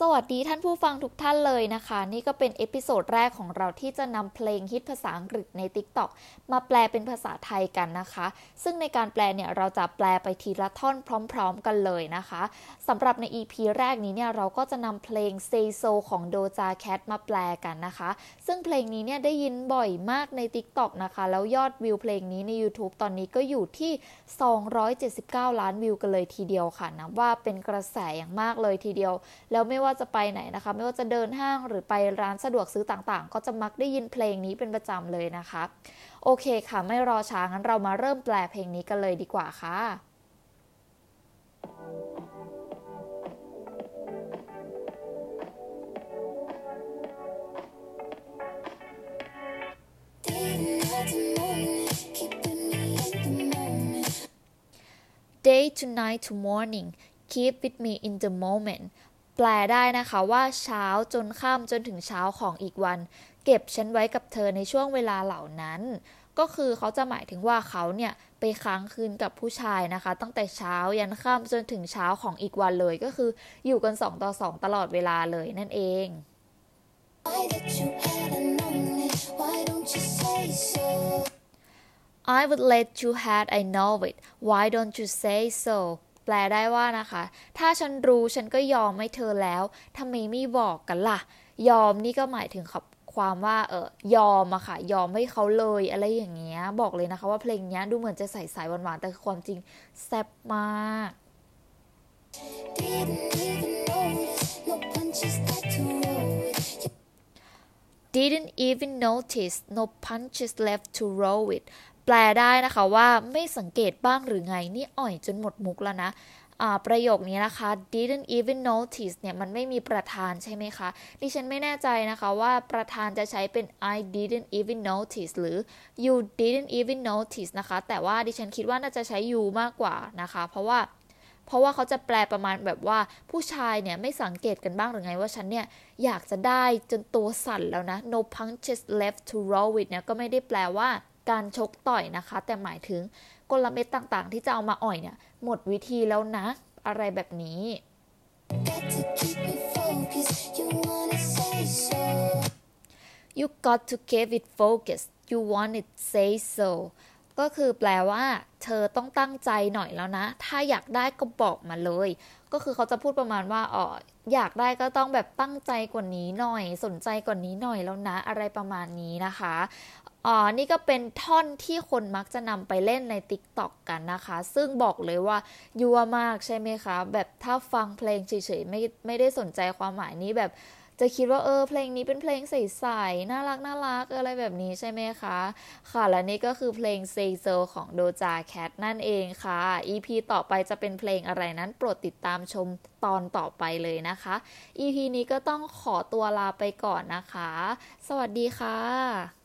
สวัสดีท่านผู้ฟังทุกท่านเลยนะคะ นี่ก็เป็น episode แรกของเราที่จะนำเพลงฮิตภาษาอังกฤษใน TikTok มาแปลเป็นภาษาไทยกันนะคะ ซึ่งในการแปลเนี่ยเราจะแปลไปทีละท่อนพร้อม ๆ กันเลยนะคะสำหรับใน EP แรกนี้เนี่ยเราก็จะนำเพลง Say So ของ Doja Cat มาแปลกันนะคะ ซึ่งเพลงนี้เนี่ยได้ยินบ่อยมากใน TikTok นะคะ แล้วยอดวิวเพลงนี้ใน YouTube ตอนนี้ก็อยู่ที่ 279 ล้านวิวกันเลยทีเดียวค่ะนะว่าเป็นกระแสอย่างมากเลยทีเดียว แล้วไม่ว่าจะไปไหนนะคะ ไม่ว่าจะเดินห้างหรือไปร้านสะดวกซื้อต่างๆ ก็จะมักได้ยินเพลงนี้เป็นประจำเลยนะคะ โอเคค่ะ ไม่รอช้างั้นเรามาเริ่มแปลเพลงนี้กันเลยดีกว่าค่ะ day to night to morning keep with me in the moment แปลได้นะคะว่าเช้าจนค่ำจนถึงเช้าของอีกวัน เก็บฉันไว้กับเธอในช่วงเวลาเหล่านั้น ก็คือเขาจะหมายถึงว่าเขาเนี่ยไปค้างคืนกับผู้ชายนะคะ ตั้งแต่เช้ายันค่ำจนถึงเช้าของอีกวันเลยก็คืออยู่กัน 2 ต่อ 2 ตลอดเวลาเลยนั่นเอง I would let you had I know it why don't you say so แปลได้ว่านะคะ ถ้าฉันรู้ฉันก็ยอมให้เธอแล้วทำไมไม่บอกกันล่ะ ยอมนี่ก็หมายถึงครับความว่าเออยอมอะค่ะ ยอมให้เขาเลยอะไรอย่างเงี้ย บอกเลยนะคะว่าเพลงนี้ดูเหมือนจะใส่สายหวานๆ แต่ความจริงแซ่บมาก didn't even notice no punches left to roll with แปลได้นะคะว่าไม่สังเกตบ้างหรือไงนี่อ่อยจนหมดมุกแล้วนะประโยคนี้นะคะ didn't even notice เนี่ยมันไม่มีประธานใช่ไหมคะ ดิฉันไม่แน่ใจนะคะว่าประธานจะใช้เป็น I didn't even notice หรือ you didn't even notice นะคะ แต่ว่าดิฉันคิดว่าน่าจะใช้ you มากกว่านะคะ เพราะว่า เพราะว่าเขาจะแปลประมาณแบบว่าผู้ชายเนี่ยไม่สังเกตกันบ้างหรือไงว่าฉันเนี่ยอยากจะได้จนตัวสั่นแล้วนะ no punches left to roll with เนี่ยก็ไม่ได้แปลว่า การชกต่อยนะคะ แต่หมายถึงกลเม็ดต่างๆ ที่จะเอามาอ่อยเนี่ย หมดวิธีแล้วนะ อะไรแบบนี้ you got to keep it focused you want it say so ก็คือแปลว่า เธอต้องตั้งใจหน่อยแล้วนะ ถ้าอยากได้ก็บอกมาเลย ก็คือเขาจะพูดประมาณว่าอ๋ออยากได้ก็ต้องแบบตั้งใจกว่านี้หน่อย สนใจกว่านี้หน่อยแล้วนะ อะไรประมาณนี้นะคะ อ๋อนี่ก็เป็นท่อนที่คนมักจะนำไปเล่นใน TikTok กันนะคะ ซึ่งบอกเลยว่ายั่วมากใช่ไหมคะ แบบถ้าฟังเพลงเฉยๆไม่ไม่ได้สนใจความหมายนี้แบบจะคิดว่าเออเพลงนี้เป็นเพลงใสๆน่ารักน่ารักอะไรแบบนี้ใช่ไหมคะ ค่ะ และนี่ก็คือเพลง Say So ของ Doja Cat นั่นเองค่ะ EP ต่อไปจะเป็นเพลงอะไรนั้นโปรดติดตามชมตอนต่อไปเลยนะคะ EP นี้ก็ต้องขอตัวลาไปก่อนนะคะ สวัสดีค่ะ